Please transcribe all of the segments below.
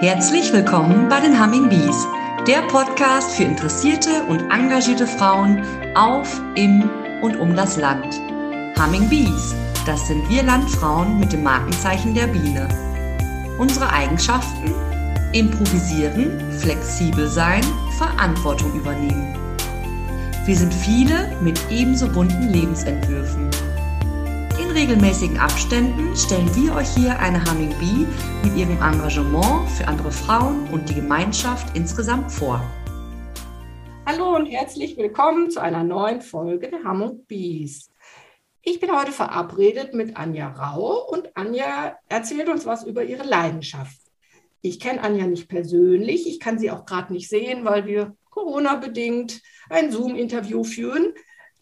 Herzlich willkommen bei den Humming Bees, der Podcast für interessierte und engagierte Frauen auf, im und um das Land. Humming Bees, das sind wir Landfrauen mit dem Markenzeichen der Biene. Unsere Eigenschaften? Improvisieren, flexibel sein, Verantwortung übernehmen. Wir sind viele mit ebenso bunten Lebensentwürfen. In regelmäßigen Abständen stellen wir euch hier eine Humming Bee mit ihrem Engagement für andere Frauen und die Gemeinschaft insgesamt vor. Hallo und herzlich willkommen zu einer neuen Folge der Humming Bees. Ich bin heute verabredet mit Anja Rau und Anja erzählt uns was über ihre Leidenschaft. Ich kenne Anja nicht persönlich, ich kann sie auch gerade nicht sehen, weil wir Corona-bedingt ein Zoom-Interview führen.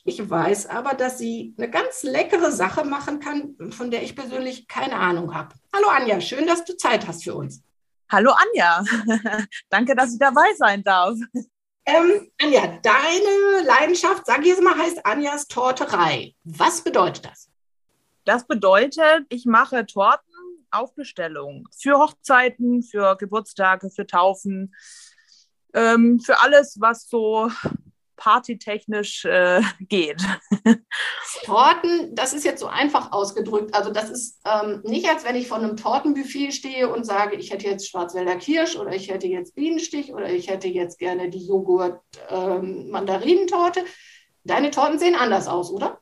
Ich weiß aber, dass sie eine ganz leckere Sache machen kann, von der ich persönlich keine Ahnung habe. Hallo Anja, schön, dass du Zeit hast für uns. Hallo Anja, danke, dass ich dabei sein darf. Ähm, Anja, deine Leidenschaft, sag ich jetzt mal, heißt Anjas Torterei. Was bedeutet das? Das bedeutet, ich mache Torten auf Bestellung für Hochzeiten, für Geburtstage, für Taufen, ähm, für alles, was so partytechnisch äh, geht. Torten, das ist jetzt so einfach ausgedrückt. Also das ist ähm, nicht, als wenn ich vor einem Tortenbuffet stehe und sage, ich hätte jetzt Schwarzwälder Kirsch oder ich hätte jetzt Bienenstich oder ich hätte jetzt gerne die Joghurt-Mandarinentorte. Ähm, Deine Torten sehen anders aus, oder?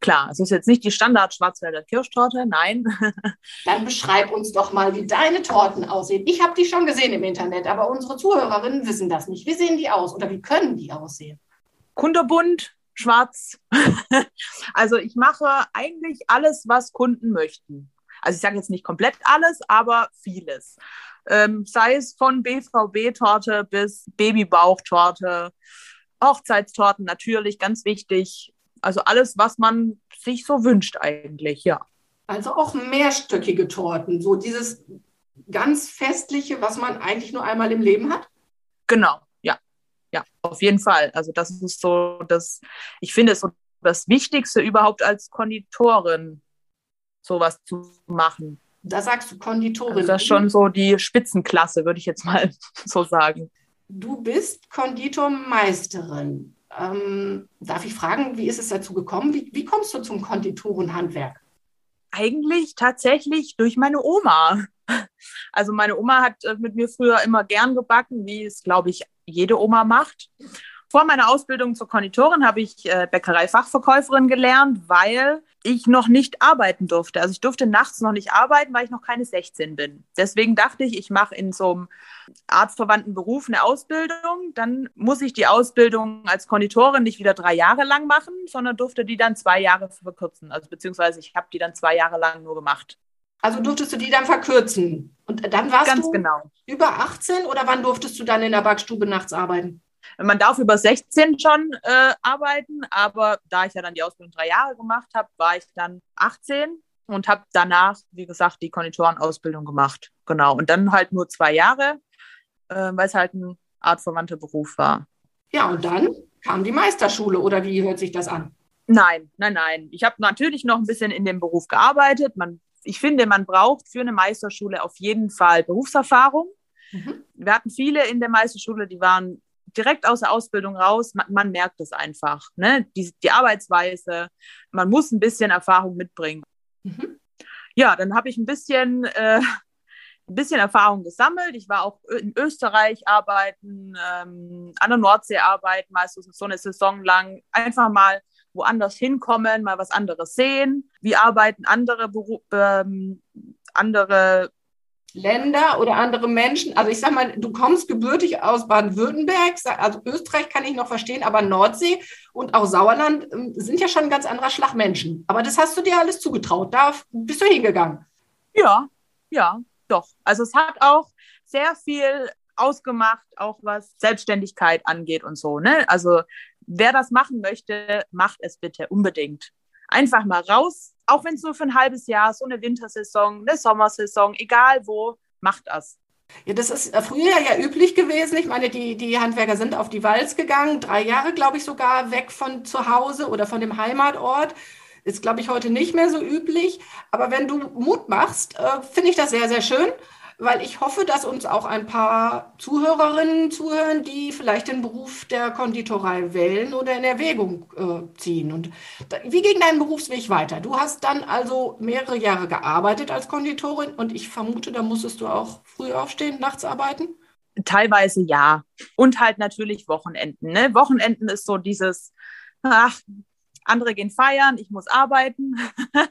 Klar, es ist jetzt nicht die Standard Schwarzwälder Kirschtorte, nein. Dann beschreib uns doch mal, wie deine Torten aussehen. Ich habe die schon gesehen im Internet, aber unsere Zuhörerinnen wissen das nicht. Wie sehen die aus oder wie können die aussehen? Kunterbunt, schwarz. also ich mache eigentlich alles, was Kunden möchten. Also ich sage jetzt nicht komplett alles, aber vieles. Ähm, sei es von BVB-Torte bis Babybauchtorte, Hochzeitstorten natürlich, ganz wichtig. Also alles, was man sich so wünscht eigentlich, ja. Also auch mehrstöckige Torten, so dieses ganz festliche, was man eigentlich nur einmal im Leben hat? Genau, ja. Ja, auf jeden Fall. Also das ist so das, ich finde es so das Wichtigste überhaupt als Konditorin, sowas zu machen. Da sagst du Konditorin. Also das ist schon so die Spitzenklasse, würde ich jetzt mal so sagen. Du bist Konditormeisterin. Ähm, darf ich fragen, wie ist es dazu gekommen? Wie, wie kommst du zum Konditorenhandwerk? Eigentlich tatsächlich durch meine Oma. Also meine Oma hat äh, mit mir früher immer gern gebacken, wie es, glaube ich, jede Oma macht. Vor meiner Ausbildung zur Konditorin habe ich äh, Bäckereifachverkäuferin gelernt, weil ich noch nicht arbeiten durfte. Also ich durfte nachts noch nicht arbeiten, weil ich noch keine 16 bin. Deswegen dachte ich, ich mache in so einem artverwandten Beruf eine Ausbildung. Dann muss ich die Ausbildung als Konditorin nicht wieder drei Jahre lang machen, sondern durfte die dann zwei Jahre verkürzen. Also beziehungsweise ich habe die dann zwei Jahre lang nur gemacht. Also durftest du die dann verkürzen? Und dann warst Ganz du genau. über 18 oder wann durftest du dann in der Backstube nachts arbeiten? Man darf über 16 schon äh, arbeiten, aber da ich ja dann die Ausbildung drei Jahre gemacht habe, war ich dann 18 und habe danach, wie gesagt, die Konditorenausbildung gemacht. Genau. Und dann halt nur zwei Jahre, äh, weil es halt ein artverwandter Beruf war. Ja, und dann kam die Meisterschule oder wie hört sich das an? Nein, nein, nein. Ich habe natürlich noch ein bisschen in dem Beruf gearbeitet. Man, ich finde, man braucht für eine Meisterschule auf jeden Fall Berufserfahrung. Mhm. Wir hatten viele in der Meisterschule, die waren direkt aus der Ausbildung raus, man, man merkt es einfach. Ne? Die, die, Arbeitsweise, man muss ein bisschen Erfahrung mitbringen. Mhm. Ja, dann habe ich ein bisschen, äh, ein bisschen Erfahrung gesammelt. Ich war auch in Österreich arbeiten, ähm, an der Nordsee arbeiten, meistens so eine Saison lang. Einfach mal woanders hinkommen, mal was anderes sehen. Wie arbeiten andere, Beru ähm, andere Länder oder andere Menschen. Also ich sag mal, du kommst gebürtig aus Baden-Württemberg, also Österreich kann ich noch verstehen, aber Nordsee und auch Sauerland ähm, sind ja schon ein ganz anderer Schlag Menschen. Aber das hast du dir alles zugetraut. Da bist du hingegangen. Ja, ja, doch. Also es hat auch sehr viel ausgemacht, auch was Selbstständigkeit angeht und so. Ne? Also wer das machen möchte, macht es bitte unbedingt. Einfach mal raus, auch wenn es nur für ein halbes Jahr, so eine Wintersaison, eine Sommersaison, egal wo, macht das. Ja, das ist äh, früher ja üblich gewesen. Ich meine, die, die Handwerker sind auf die Walz gegangen, drei Jahre, glaube ich, sogar weg von zu Hause oder von dem Heimatort. Ist, glaube ich, heute nicht mehr so üblich. Aber wenn du Mut machst, äh, finde ich das sehr, sehr schön. Weil ich hoffe, dass uns auch ein paar Zuhörerinnen zuhören, die vielleicht den Beruf der Konditorei wählen oder in Erwägung äh, ziehen. Und wie ging dein Berufsweg weiter? Du hast dann also mehrere Jahre gearbeitet als Konditorin und ich vermute, da musstest du auch früh aufstehen, nachts arbeiten? Teilweise ja. Und halt natürlich Wochenenden. Ne? Wochenenden ist so dieses, ach, andere gehen feiern, ich muss arbeiten.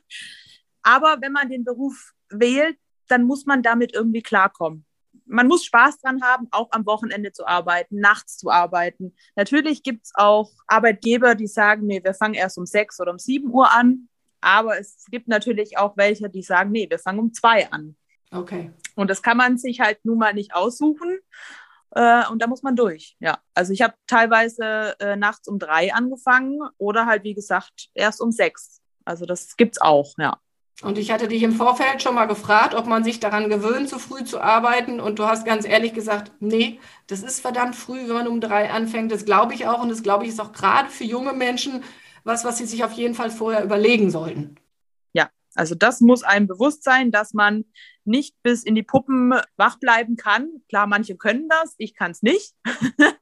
Aber wenn man den Beruf wählt, dann muss man damit irgendwie klarkommen. Man muss Spaß dran haben, auch am Wochenende zu arbeiten, nachts zu arbeiten. Natürlich gibt es auch Arbeitgeber, die sagen, nee, wir fangen erst um sechs oder um sieben Uhr an. Aber es gibt natürlich auch welche, die sagen, nee, wir fangen um zwei an. Okay. Und das kann man sich halt nun mal nicht aussuchen. Äh, und da muss man durch. Ja, also ich habe teilweise äh, nachts um drei angefangen oder halt, wie gesagt, erst um sechs. Also das gibt's auch, ja. Und ich hatte dich im Vorfeld schon mal gefragt, ob man sich daran gewöhnt, zu früh zu arbeiten. Und du hast ganz ehrlich gesagt, nee, das ist verdammt früh, wenn man um drei anfängt. Das glaube ich auch. Und das glaube ich ist auch gerade für junge Menschen was, was sie sich auf jeden Fall vorher überlegen sollten. Ja, also das muss einem bewusst sein, dass man nicht bis in die Puppen wach bleiben kann. Klar, manche können das, ich kann es nicht.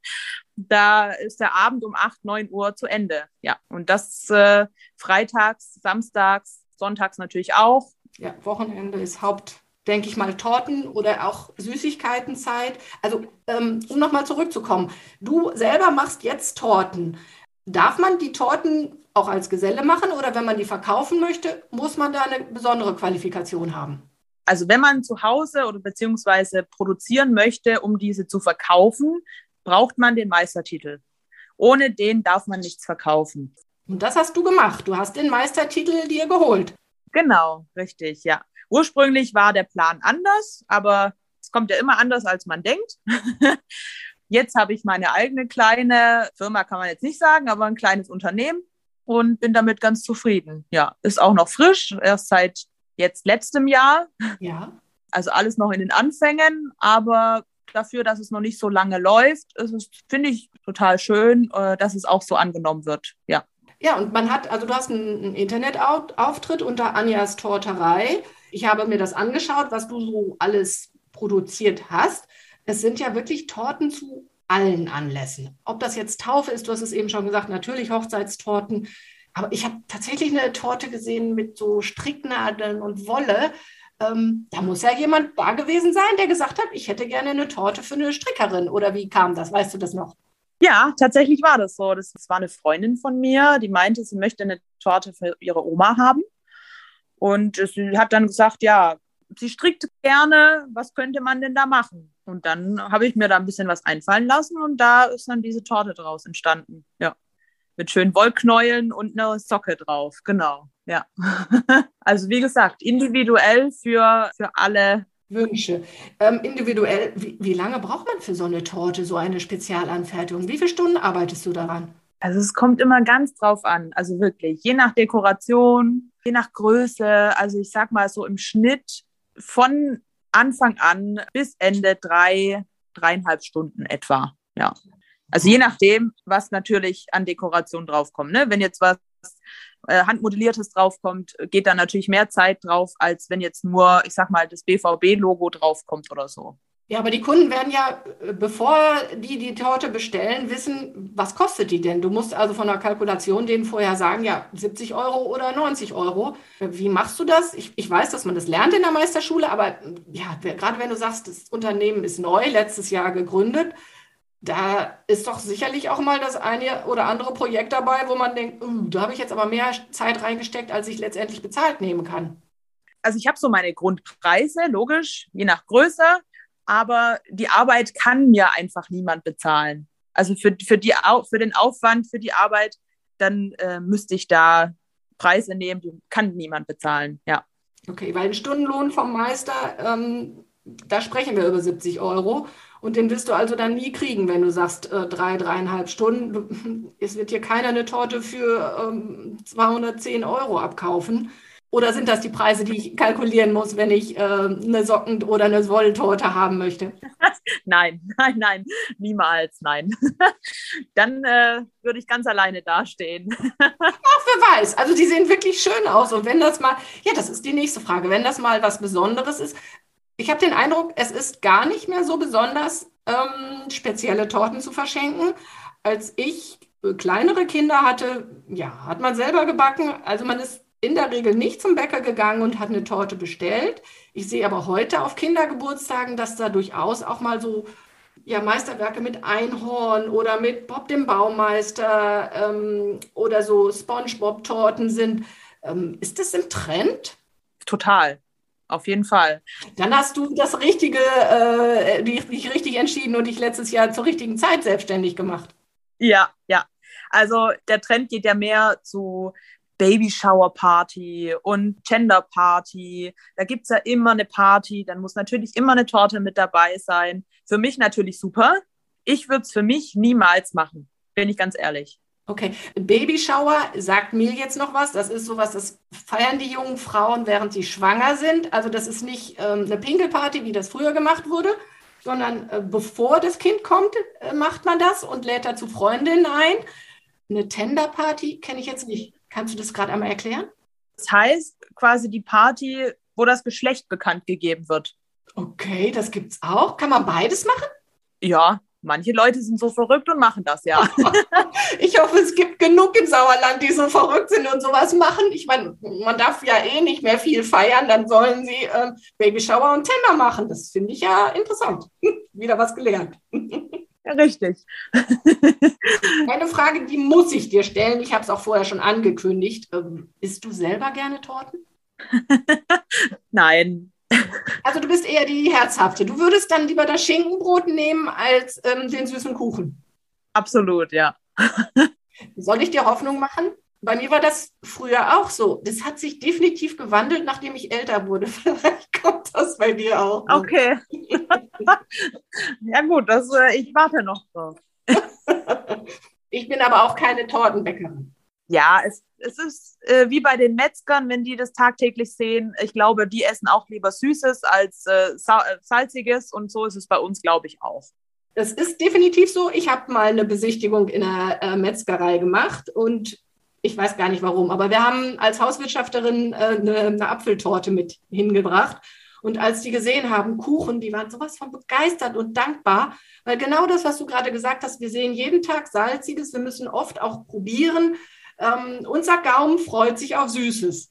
da ist der Abend um 8, 9 Uhr zu Ende. Ja, und das äh, freitags, samstags, sonntags natürlich auch. Ja, Wochenende ist Haupt, denke ich mal, Torten oder auch Süßigkeitenzeit. Also, ähm, um nochmal zurückzukommen, du selber machst jetzt Torten. Darf man die Torten auch als Geselle machen oder wenn man die verkaufen möchte, muss man da eine besondere Qualifikation haben? Also wenn man zu Hause oder beziehungsweise produzieren möchte, um diese zu verkaufen, braucht man den Meistertitel. Ohne den darf man nichts verkaufen. Und das hast du gemacht. Du hast den Meistertitel dir geholt. Genau, richtig, ja. Ursprünglich war der Plan anders, aber es kommt ja immer anders, als man denkt. jetzt habe ich meine eigene kleine Firma, kann man jetzt nicht sagen, aber ein kleines Unternehmen und bin damit ganz zufrieden. Ja, ist auch noch frisch, erst seit jetzt letztem Jahr. Ja. Also alles noch in den Anfängen, aber dafür, dass es noch nicht so lange läuft, ist es, finde ich, total schön, äh, dass es auch so angenommen wird. Ja. Ja, und man hat, also du hast einen Internetauftritt unter Anjas Torterei. Ich habe mir das angeschaut, was du so alles produziert hast. Es sind ja wirklich Torten zu allen Anlässen. Ob das jetzt Taufe ist, du hast es eben schon gesagt, natürlich Hochzeitstorten. Aber ich habe tatsächlich eine Torte gesehen mit so Stricknadeln und Wolle. Ähm, da muss ja jemand da gewesen sein, der gesagt hat, ich hätte gerne eine Torte für eine Strickerin. Oder wie kam das? Weißt du das noch? Ja, tatsächlich war das so. Das, das war eine Freundin von mir, die meinte, sie möchte eine Torte für ihre Oma haben. Und sie hat dann gesagt, ja, sie strickt gerne, was könnte man denn da machen? Und dann habe ich mir da ein bisschen was einfallen lassen und da ist dann diese Torte draus entstanden. Ja. Mit schönen Wollknäueln und einer Socke drauf. Genau. Ja. also wie gesagt, individuell für, für alle Wünsche. Ähm, individuell, wie, wie lange braucht man für so eine Torte, so eine Spezialanfertigung? Wie viele Stunden arbeitest du daran? Also es kommt immer ganz drauf an, also wirklich, je nach Dekoration, je nach Größe, also ich sag mal so im Schnitt von Anfang an bis Ende drei, dreieinhalb Stunden etwa. Ja. Also je nachdem, was natürlich an Dekoration draufkommt. Ne? Wenn jetzt was äh, handmodelliertes draufkommt, geht da natürlich mehr Zeit drauf, als wenn jetzt nur, ich sag mal, das BVB-Logo draufkommt oder so. Ja, aber die Kunden werden ja, äh, bevor die die Torte bestellen, wissen, was kostet die denn? Du musst also von der Kalkulation denen vorher sagen, ja, 70 Euro oder 90 Euro. Wie machst du das? Ich, ich weiß, dass man das lernt in der Meisterschule, aber ja, gerade wenn du sagst, das Unternehmen ist neu, letztes Jahr gegründet, da ist doch sicherlich auch mal das eine oder andere Projekt dabei, wo man denkt, uh, da habe ich jetzt aber mehr Zeit reingesteckt, als ich letztendlich bezahlt nehmen kann. Also ich habe so meine Grundpreise, logisch, je nach Größe aber die Arbeit kann mir einfach niemand bezahlen. Also für, für, die, für den Aufwand, für die Arbeit, dann äh, müsste ich da Preise nehmen, die kann niemand bezahlen, ja. Okay, weil ein Stundenlohn vom Meister, ähm, da sprechen wir über 70 Euro. Und den wirst du also dann nie kriegen, wenn du sagst, äh, drei, dreieinhalb Stunden. Es wird hier keiner eine Torte für ähm, 210 Euro abkaufen. Oder sind das die Preise, die ich kalkulieren muss, wenn ich äh, eine Socken- oder eine Wolltorte haben möchte? nein, nein, nein, niemals, nein. Dann äh, würde ich ganz alleine dastehen. Ach, wer weiß. Also die sehen wirklich schön aus. Und wenn das mal, ja, das ist die nächste Frage. Wenn das mal was Besonderes ist, Ich habe den Eindruck, es ist gar nicht mehr so besonders, ähm, spezielle Torten zu verschenken. Als ich äh, kleinere Kinder hatte, ja, hat man selber gebacken. Also man ist in der Regel nicht zum Bäcker gegangen und hat eine Torte bestellt. Ich sehe aber heute auf Kindergeburtstagen, dass da durchaus auch mal so ja, Meisterwerke mit Einhorn oder mit Bob dem Baumeister ähm, oder so SpongeBob-Torten sind. Ähm, ist das im Trend? Total. Auf jeden Fall. Dann hast du das Richtige, äh, dich richtig entschieden und dich letztes Jahr zur richtigen Zeit selbstständig gemacht. Ja, ja. Also der Trend geht ja mehr zu Babyshower-Party und Gender-Party. Da gibt es ja immer eine Party, dann muss natürlich immer eine Torte mit dabei sein. Für mich natürlich super. Ich würde es für mich niemals machen, bin ich ganz ehrlich. Okay, Babyshower sagt mir jetzt noch was. Das ist sowas, das feiern die jungen Frauen, während sie schwanger sind. Also das ist nicht ähm, eine Pinkelparty, wie das früher gemacht wurde, sondern äh, bevor das Kind kommt, äh, macht man das und lädt dazu Freundinnen ein. Eine Tenderparty kenne ich jetzt nicht. Kannst du das gerade einmal erklären? Das heißt quasi die Party, wo das Geschlecht bekannt gegeben wird. Okay, das gibt's auch. Kann man beides machen? Ja, manche Leute sind so verrückt und machen das, ja. ich hoffe, es gibt genug im Sauerland, die so verrückt sind und sowas machen. Ich meine, man darf ja eh nicht mehr viel feiern, dann sollen sie äh, Babyshower und Tender machen. Das finde ich ja interessant. Wieder was gelernt. Ja, richtig. Eine Frage, die muss ich dir stellen. Ich habe es auch vorher schon angekündigt. Ähm, isst du selber gerne Torten? Nein. Also du bist eher die herzhafte. Du würdest dann lieber das Schinkenbrot nehmen als ähm, den süßen Kuchen. Absolut, ja. Soll ich dir Hoffnung machen? Bei mir war das früher auch so. Das hat sich definitiv gewandelt, nachdem ich älter wurde. Vielleicht kommt das bei dir auch. Okay. ja gut, das, äh, ich warte noch drauf. ich bin aber auch keine Tortenbäckerin. Ja, es, es ist äh, wie bei den Metzgern, wenn die das tagtäglich sehen. Ich glaube, die essen auch lieber Süßes als äh, äh Salziges und so ist es bei uns, glaube ich, auch. Das ist definitiv so. Ich habe mal eine Besichtigung in einer äh, Metzgerei gemacht und ich weiß gar nicht warum, aber wir haben als Hauswirtschafterin äh, eine, eine Apfeltorte mit hingebracht. Und als die gesehen haben, Kuchen, die waren sowas von begeistert und dankbar, weil genau das, was du gerade gesagt hast, wir sehen jeden Tag Salziges, wir müssen oft auch probieren. Ähm, unser Gaumen freut sich auf Süßes.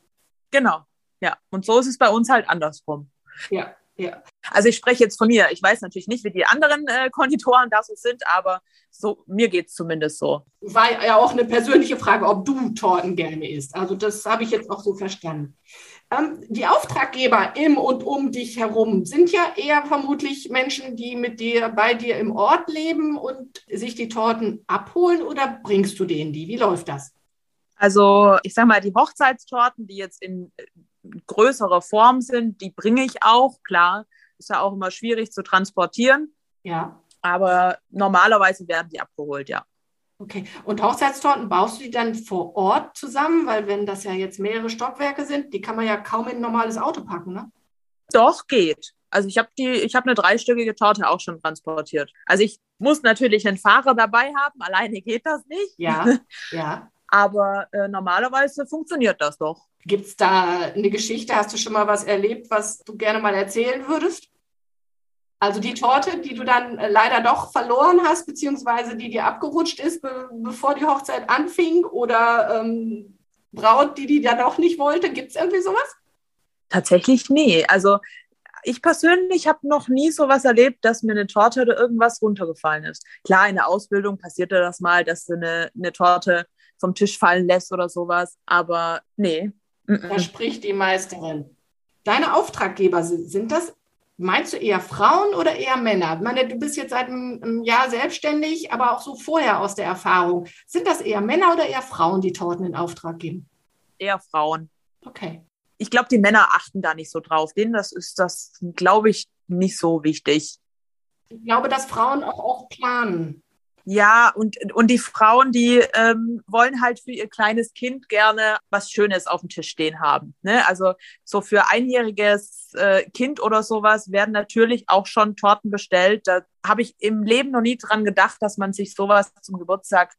Genau, ja. Und so ist es bei uns halt andersrum. Ja, ja. Also ich spreche jetzt von mir. Ich weiß natürlich nicht, wie die anderen äh, Konditoren da so sind, aber so, mir geht es zumindest so. War ja auch eine persönliche Frage, ob du Torten gerne isst. Also das habe ich jetzt auch so verstanden. Ähm, die Auftraggeber im und um dich herum sind ja eher vermutlich Menschen, die mit dir bei dir im Ort leben und sich die Torten abholen oder bringst du denen die? Wie läuft das? Also ich sage mal, die Hochzeitstorten, die jetzt in größerer Form sind, die bringe ich auch. Klar, ist ja auch immer schwierig zu transportieren. Ja. Aber normalerweise werden die abgeholt, ja. Okay. Und Hochzeitstorten baust du die dann vor Ort zusammen? Weil wenn das ja jetzt mehrere Stockwerke sind, die kann man ja kaum in ein normales Auto packen, ne? Doch, geht. Also ich habe die, ich habe eine dreistöckige Torte auch schon transportiert. Also ich muss natürlich einen Fahrer dabei haben, alleine geht das nicht. Ja, ja. Aber äh, normalerweise funktioniert das doch. Gibt es da eine Geschichte? Hast du schon mal was erlebt, was du gerne mal erzählen würdest? Also die Torte, die du dann äh, leider doch verloren hast, beziehungsweise die dir abgerutscht ist, be bevor die Hochzeit anfing, oder ähm, Braut, die die dann doch nicht wollte, gibt es irgendwie sowas? Tatsächlich nee. Also ich persönlich habe noch nie sowas erlebt, dass mir eine Torte oder irgendwas runtergefallen ist. Klar, in der Ausbildung passierte das mal, dass eine, eine Torte vom Tisch fallen lässt oder sowas. Aber nee. Da spricht die Meisterin. Deine Auftraggeber sind das, meinst du eher Frauen oder eher Männer? Ich meine, du bist jetzt seit einem Jahr selbstständig, aber auch so vorher aus der Erfahrung. Sind das eher Männer oder eher Frauen, die Torten in Auftrag geben? Eher Frauen. Okay. Ich glaube, die Männer achten da nicht so drauf. Denen das ist das, glaube ich, nicht so wichtig. Ich glaube, dass Frauen auch oft planen. Ja, und, und die Frauen, die ähm, wollen halt für ihr kleines Kind gerne was Schönes auf dem Tisch stehen haben. Ne? Also so für einjähriges äh, Kind oder sowas werden natürlich auch schon Torten bestellt. Da habe ich im Leben noch nie dran gedacht, dass man sich sowas zum Geburtstag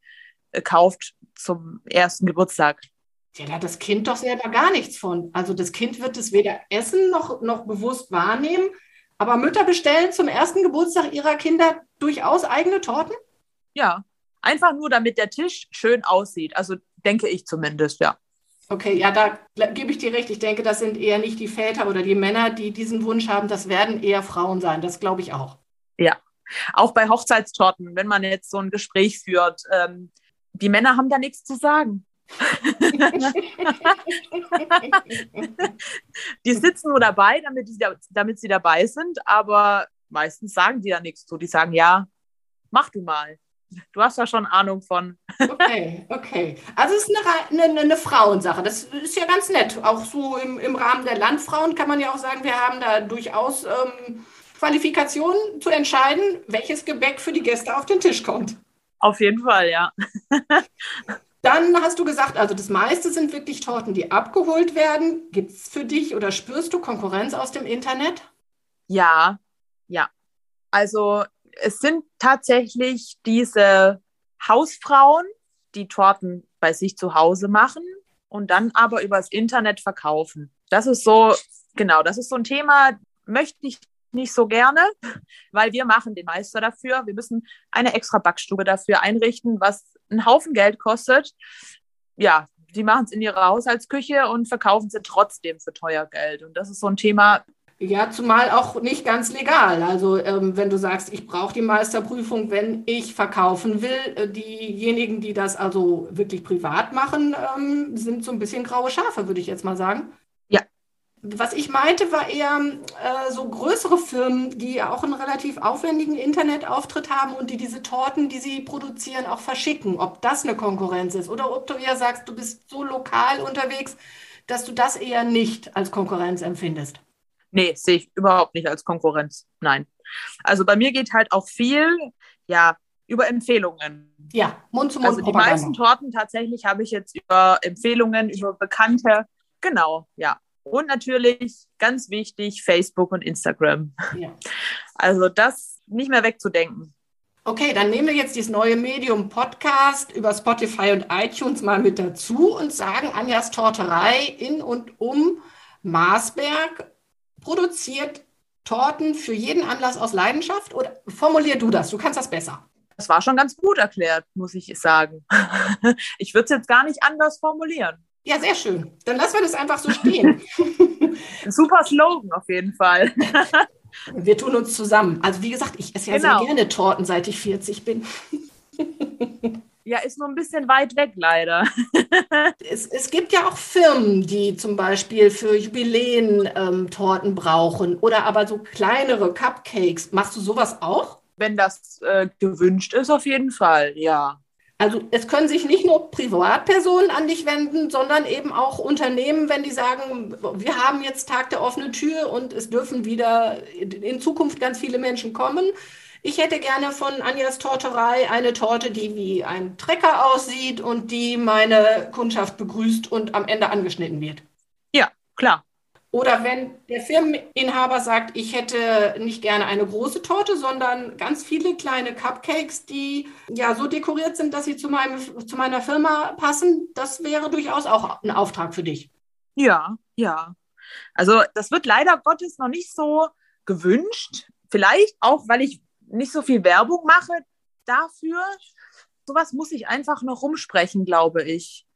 äh, kauft, zum ersten Geburtstag. Ja, da hat das Kind doch selber gar nichts von. Also das Kind wird es weder essen noch, noch bewusst wahrnehmen. Aber Mütter bestellen zum ersten Geburtstag ihrer Kinder durchaus eigene Torten? Ja, einfach nur, damit der Tisch schön aussieht. Also denke ich zumindest, ja. Okay, ja, da gebe ich dir recht. Ich denke, das sind eher nicht die Väter oder die Männer, die diesen Wunsch haben. Das werden eher Frauen sein. Das glaube ich auch. Ja, auch bei Hochzeitstorten, wenn man jetzt so ein Gespräch führt, ähm, die Männer haben da nichts zu sagen. die sitzen nur dabei, damit, die, damit sie dabei sind, aber meistens sagen die da nichts zu. Die sagen, ja, mach du mal. Du hast ja schon Ahnung von. okay, okay. Also es ist eine, eine, eine, Frauensache. Das ist ja ganz nett. Auch so im, im Rahmen der Landfrauen kann man ja auch sagen, wir haben da durchaus ähm, Qualifikationen zu entscheiden, welches Gebäck für die Gäste auf den Tisch kommt. Auf jeden Fall, ja. Dann hast du gesagt, also das meiste sind wirklich Torten, die abgeholt werden. Gibt es für dich oder spürst du Konkurrenz aus dem Internet? Ja, ja. Also es sind tatsächlich diese Hausfrauen, die Torten bei sich zu Hause machen und dann aber übers Internet verkaufen. Das ist so, genau, das ist so ein Thema, möchte ich nicht so gerne, weil wir machen den Meister dafür. Wir müssen eine extra Backstube dafür einrichten, was einen Haufen Geld kostet. Ja, die machen es in ihrer Haushaltsküche und verkaufen sie trotzdem für teuer Geld. Und das ist so ein Thema. Ja, zumal auch nicht ganz legal. Also ähm, wenn du sagst, ich brauche die Meisterprüfung, wenn ich verkaufen will, äh, diejenigen, die das also wirklich privat machen, ähm, sind so ein bisschen graue Schafe, würde ich jetzt mal sagen. Was ich meinte, war eher äh, so größere Firmen, die auch einen relativ aufwendigen Internetauftritt haben und die diese Torten, die sie produzieren, auch verschicken. Ob das eine Konkurrenz ist oder ob du eher sagst, du bist so lokal unterwegs, dass du das eher nicht als Konkurrenz empfindest. Nee, sehe ich überhaupt nicht als Konkurrenz. Nein. Also bei mir geht halt auch viel, ja, über Empfehlungen. Ja, Mund zu Mund. Also die meisten Torten tatsächlich habe ich jetzt über Empfehlungen, über Bekannte. Genau, ja. Und natürlich, ganz wichtig, Facebook und Instagram. Ja. Also das nicht mehr wegzudenken. Okay, dann nehmen wir jetzt dieses neue Medium Podcast über Spotify und iTunes mal mit dazu und sagen, Anjas Torterei in und um Marsberg produziert Torten für jeden Anlass aus Leidenschaft? Oder formulier du das? Du kannst das besser. Das war schon ganz gut erklärt, muss ich sagen. Ich würde es jetzt gar nicht anders formulieren. Ja, sehr schön. Dann lassen wir das einfach so stehen. Super Slogan auf jeden Fall. Wir tun uns zusammen. Also wie gesagt, ich esse ja genau. sehr gerne Torten, seit ich 40 bin. Ja, ist nur ein bisschen weit weg, leider. Es, es gibt ja auch Firmen, die zum Beispiel für Jubiläen ähm, Torten brauchen oder aber so kleinere Cupcakes. Machst du sowas auch? Wenn das äh, gewünscht ist, auf jeden Fall, ja. Also es können sich nicht nur Privatpersonen an dich wenden, sondern eben auch Unternehmen, wenn die sagen, wir haben jetzt Tag der offenen Tür und es dürfen wieder in Zukunft ganz viele Menschen kommen. Ich hätte gerne von Anjas Torterei eine Torte, die wie ein Trecker aussieht und die meine Kundschaft begrüßt und am Ende angeschnitten wird. Ja, klar. Oder wenn der Firmeninhaber sagt, ich hätte nicht gerne eine große Torte, sondern ganz viele kleine Cupcakes, die ja so dekoriert sind, dass sie zu, meinem, zu meiner Firma passen, das wäre durchaus auch ein Auftrag für dich. Ja, ja. Also das wird leider Gottes noch nicht so gewünscht. Vielleicht auch, weil ich nicht so viel Werbung mache dafür. Sowas muss ich einfach noch rumsprechen, glaube ich.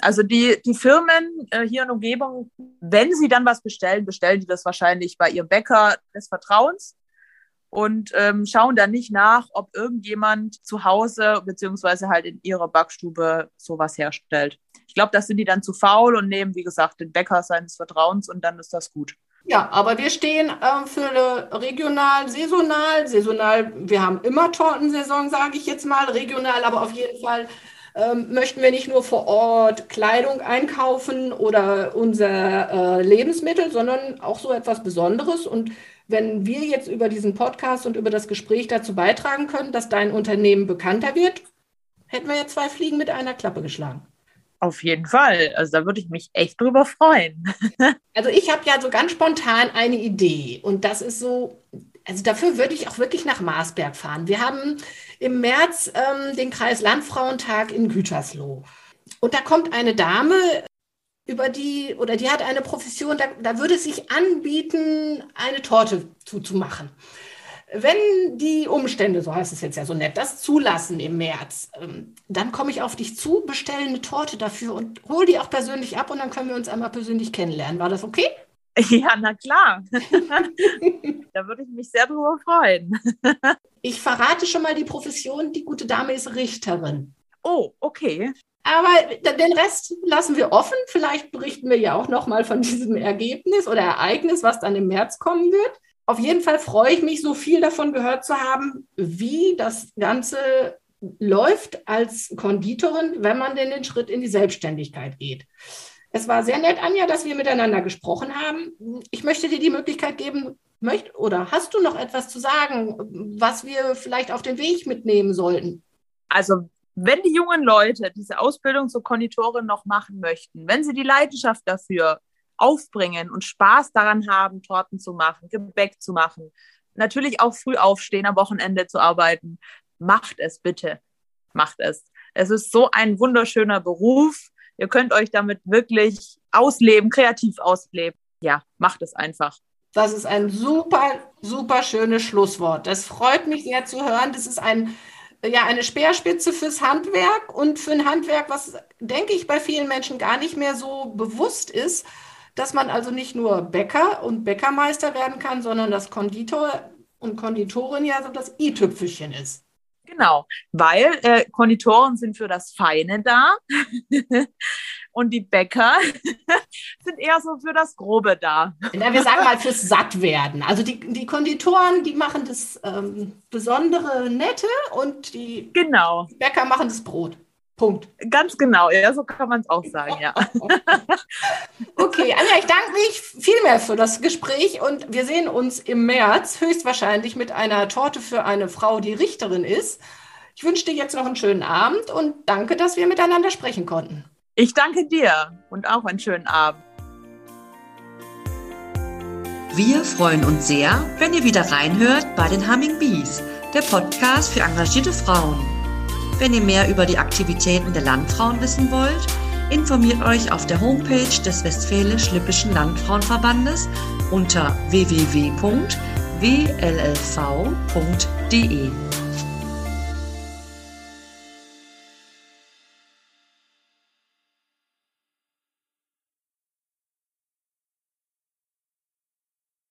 Also die, die Firmen äh, hier in Umgebung, wenn sie dann was bestellen, bestellen die das wahrscheinlich bei ihrem Bäcker des Vertrauens und ähm, schauen dann nicht nach, ob irgendjemand zu Hause beziehungsweise halt in ihrer Backstube sowas herstellt. Ich glaube, das sind die dann zu faul und nehmen, wie gesagt, den Bäcker seines Vertrauens und dann ist das gut. Ja, aber wir stehen äh, für regional, saisonal. Saisonal, wir haben immer Tortensaison, sage ich jetzt mal. Regional, aber auf jeden Fall ähm, möchten wir nicht nur vor Ort Kleidung einkaufen oder unser äh, Lebensmittel, sondern auch so etwas Besonderes. Und wenn wir jetzt über diesen Podcast und über das Gespräch dazu beitragen können, dass dein Unternehmen bekannter wird, hätten wir ja zwei Fliegen mit einer Klappe geschlagen. Auf jeden Fall. Also da würde ich mich echt drüber freuen. also ich habe ja so ganz spontan eine Idee und das ist so, also dafür würde ich auch wirklich nach Marsberg fahren. Wir haben im März ähm, den Kreis Landfrauentag in Gütersloh. Und da kommt eine Dame, über die, oder die hat eine Profession, da, da würde es sich anbieten, eine Torte zuzumachen. Wenn die Umstände, so heißt es jetzt ja so nett, das zulassen im März, ähm, dann komme ich auf dich zu, bestelle eine Torte dafür und hol die auch persönlich ab und dann können wir uns einmal persönlich kennenlernen. War das okay? Ja, na klar. da würde ich mich sehr drüber freuen. ich verrate schon mal die Profession. Die gute Dame ist Richterin. Oh, okay. Aber den Rest lassen wir offen. Vielleicht berichten wir ja auch noch mal von diesem Ergebnis oder Ereignis, was dann im März kommen wird. Auf jeden Fall freue ich mich, so viel davon gehört zu haben, wie das Ganze läuft als Konditorin, wenn man denn den Schritt in die Selbstständigkeit geht. Es war sehr nett, Anja, dass wir miteinander gesprochen haben. Ich möchte dir die Möglichkeit geben, möcht, oder hast du noch etwas zu sagen, was wir vielleicht auf den Weg mitnehmen sollten? Also, wenn die jungen Leute diese Ausbildung zur Konditorin noch machen möchten, wenn sie die Leidenschaft dafür aufbringen und Spaß daran haben, Torten zu machen, Gebäck zu machen, natürlich auch früh aufstehen, am Wochenende zu arbeiten, macht es bitte. Macht es. Es ist so ein wunderschöner Beruf. Ihr könnt euch damit wirklich ausleben, kreativ ausleben. Ja, macht es einfach. Das ist ein super, super schönes Schlusswort. Das freut mich sehr zu hören. Das ist ein, ja, eine Speerspitze fürs Handwerk und für ein Handwerk, was, denke ich, bei vielen Menschen gar nicht mehr so bewusst ist, dass man also nicht nur Bäcker und Bäckermeister werden kann, sondern dass Konditor und Konditorin ja so das i-Tüpfelchen ist. Genau, weil äh, Konditoren sind für das Feine da und die Bäcker sind eher so für das Grobe da. Ja, wir sagen mal fürs Sattwerden. Also die, die Konditoren, die machen das ähm, besondere Nette und die genau. Bäcker machen das Brot. Punkt. Ganz genau, ja, so kann man es auch sagen, ja. okay, Anja, ich danke mich vielmehr für das Gespräch und wir sehen uns im März höchstwahrscheinlich mit einer Torte für eine Frau, die Richterin ist. Ich wünsche dir jetzt noch einen schönen Abend und danke, dass wir miteinander sprechen konnten. Ich danke dir und auch einen schönen Abend. Wir freuen uns sehr, wenn ihr wieder reinhört bei den Humming Bees, der Podcast für engagierte Frauen. Wenn ihr mehr über die Aktivitäten der Landfrauen wissen wollt, informiert euch auf der Homepage des Westfälisch-Lippischen Landfrauenverbandes unter www.wllv.de.